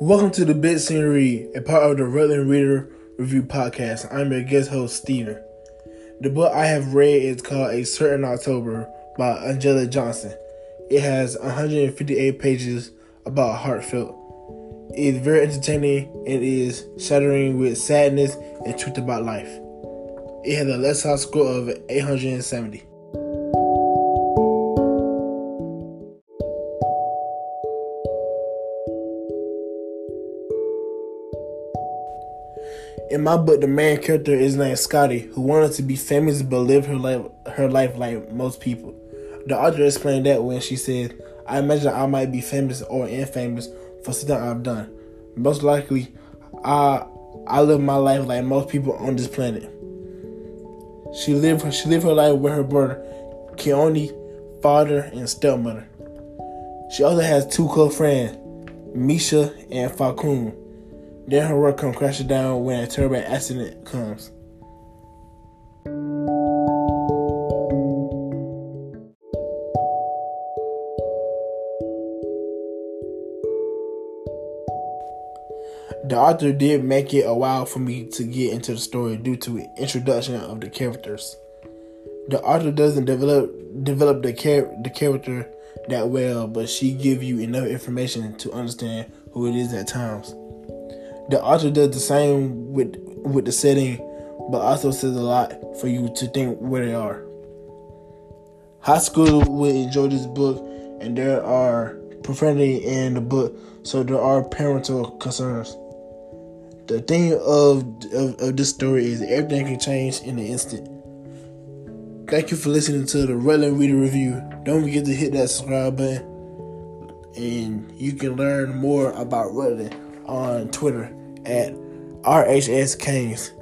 Welcome to the Bit Scenery, a part of the Rutland Reader Review podcast. I'm your guest host, Steven. The book I have read is called A Certain October by Angela Johnson. It has 158 pages about heartfelt. It is very entertaining and is shattering with sadness and truth about life. It has a Lexile score of 870. In my book, the main character is named Scotty, who wanted to be famous but lived her life her life like most people. The author explained that when she said, "I imagine I might be famous or infamous for something I've done. Most likely, I I live my life like most people on this planet." She lived she lived her life with her brother, Keone, father, and stepmother. She also has two close friends, Misha and Falcone. Then her world comes crashing down when a terrible accident comes. The author did make it a while for me to get into the story due to introduction of the characters. The author doesn't develop develop the char- the character that well, but she give you enough information to understand who it is at times. The author does the same with with the setting, but also says a lot for you to think where they are. High school will enjoy this book, and there are profanity in the book, so there are parental concerns. The thing of, of, of this story is everything can change in an instant. Thank you for listening to the Rutland Reader Review. Don't forget to hit that subscribe button, and you can learn more about Rutland on Twitter at RHS Canes.